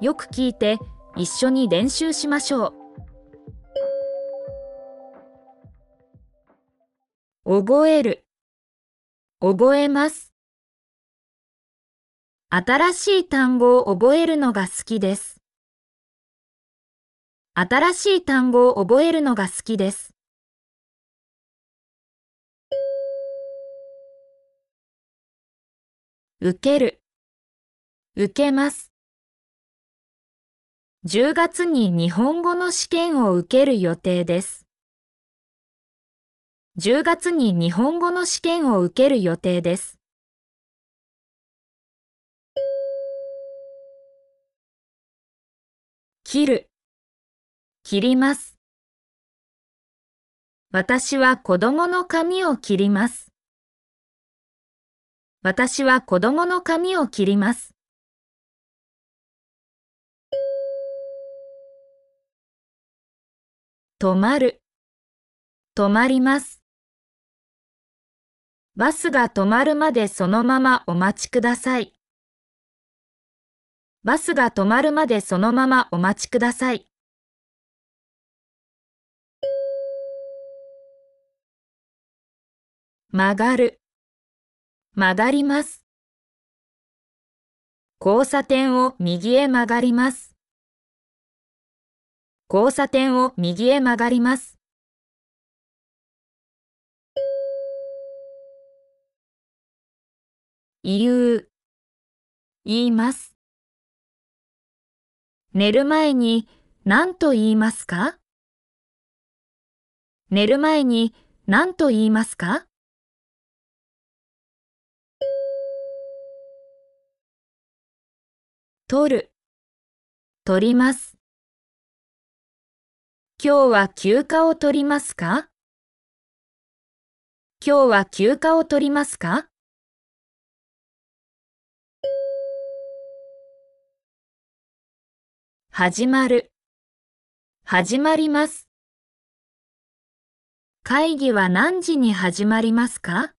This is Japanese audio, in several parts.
よく聞いて一緒に練習しましょう。覚える。覚えます。新しい単語を覚えるのが好きです。新しい単語を覚えるのが好きです。受ける。受けます。10月に日本語の試験を受ける予定です。10月に日本語の試験を受ける予定です。切る。切ります。私は子供の髪を切ります。私は子供の髪を切ります。止まる。止まります。バスが止まるまでそのままお待ちください。バスが止まるまでそのままお待ちください。曲がる。曲がります。交差点を右へ曲がります。交差点を右へ曲がります。言う。言います。寝る前に何と言いますか？寝る前に何と言いますか？取る。取ります。今日は休暇を取りますか？今日は休暇を取りますか？始まる。始まります。会議は何時に始まりますか？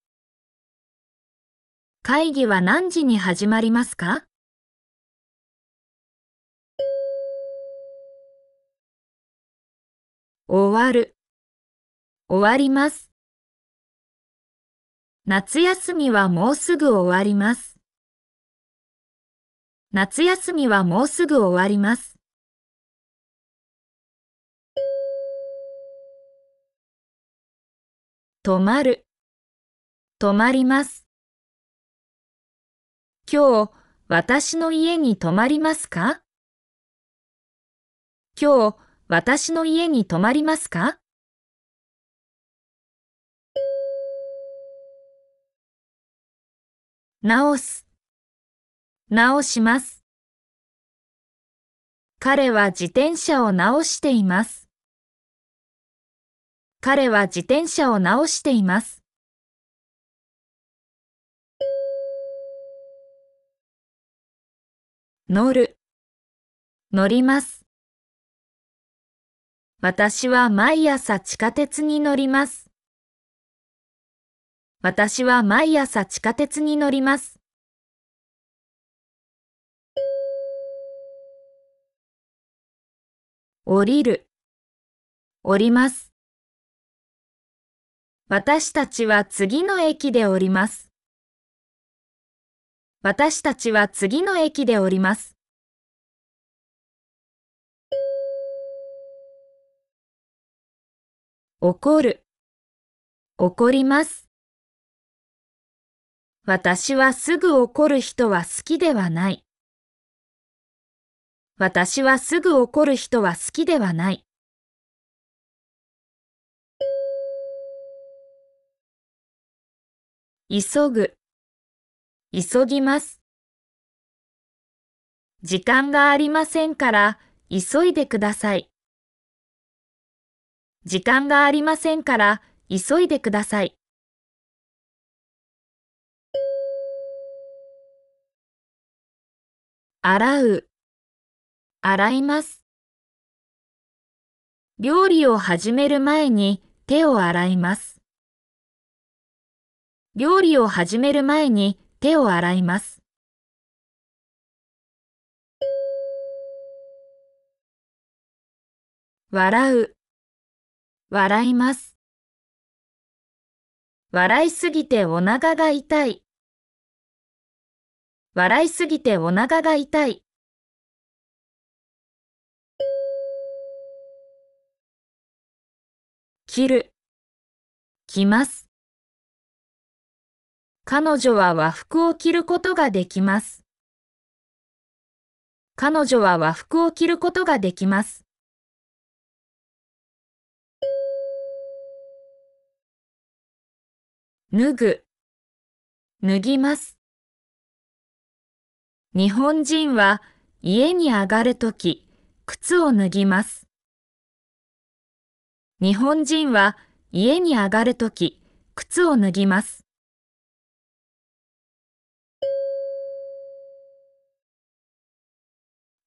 会議は何時に始まりますか？終わる。終わります。夏休みはもうすぐ終わります。夏休みはもうすぐ終わります。止まる。止まります。今日、私の家に泊まりますか？今日、私の家に泊まりますか？直す。直します。彼は自転車を直しています。彼は自転車を直しています。乗る。乗ります。私は毎朝地下鉄に乗ります。私は毎朝地下鉄に乗ります。降りる。降ります。私たちは次の駅で降ります。私たちは次の駅で降ります。怒る。怒ります。私はすぐ怒る人は好きではない。私はすぐ怒る人は好きではない。急ぐ。急ぎます。時間がありませんから急いでください。時間がありませんから急いでください。洗う。洗います。料理を始める前に手を洗います。料理を始める前に手を洗います。笑う、笑います。笑いすぎてお腹が痛い。笑いすぎてお腹が痛い。切る、着ます。彼女は和服を着ることができます。彼女は和服を着ることができます。脱ぐ、脱ぎます。日本人は家に上がるとき、靴を脱ぎます。日本人は家に上がるとき、靴を脱ぎます。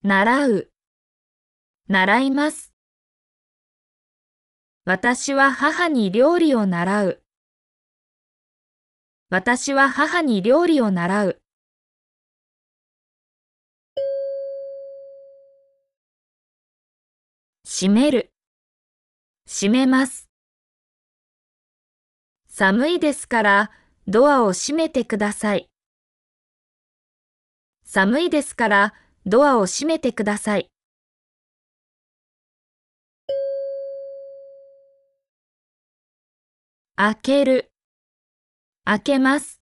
習う、習います。私は母に料理を習う。私は母に料理を習う。閉める、閉めます。寒いですからドアを閉めてください。寒いですからドアを閉めてください。開ける、開けます。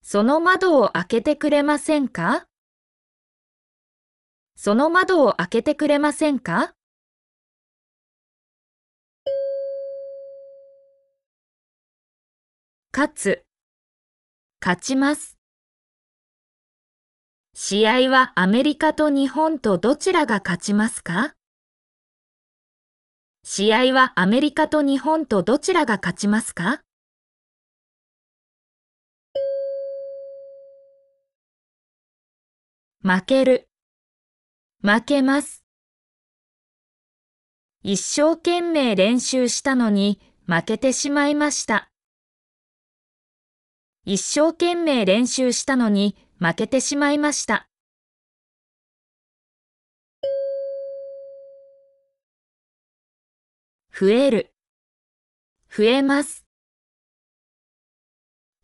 その窓を開けてくれませんか？その窓を開けてくれませんか？勝つ、勝ちます。試合はアメリカと日本とどちらが勝ちますか？試合はアメリカと日本とどちらが勝ちますか？負ける、負けます。一生懸命練習したのに負けてしまいました。一生懸命練習したのに負けてしまいました。増える、増えます。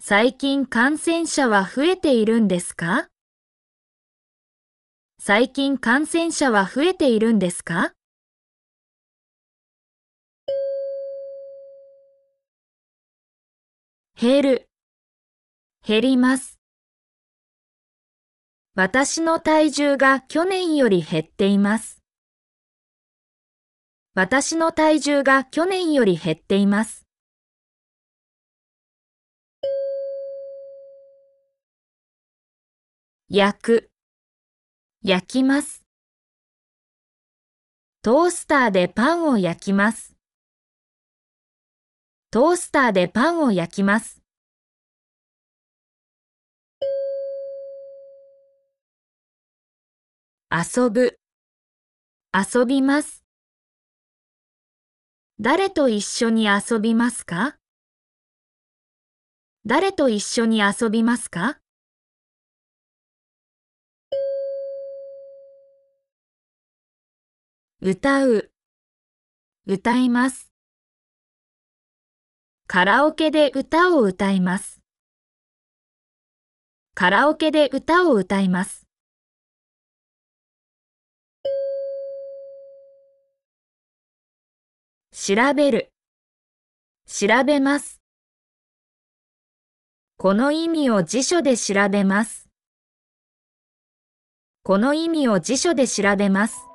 最近感染者は増えているんですか？最近感染者は増えているんですか？減る、減ります。私の体重が去年より減っています。私の体重が去年より減っています。焼く、焼きます。トースターでパンを焼きます。トースターでパンを焼きます。遊ぶ、遊びます。誰と一緒に遊びますか？誰と一緒に遊びますか？歌う、歌います。カラオケで歌を歌います。カラオケで歌を歌います。調べる、調べます。この意味を辞書で調べます。この意味を辞書で調べます。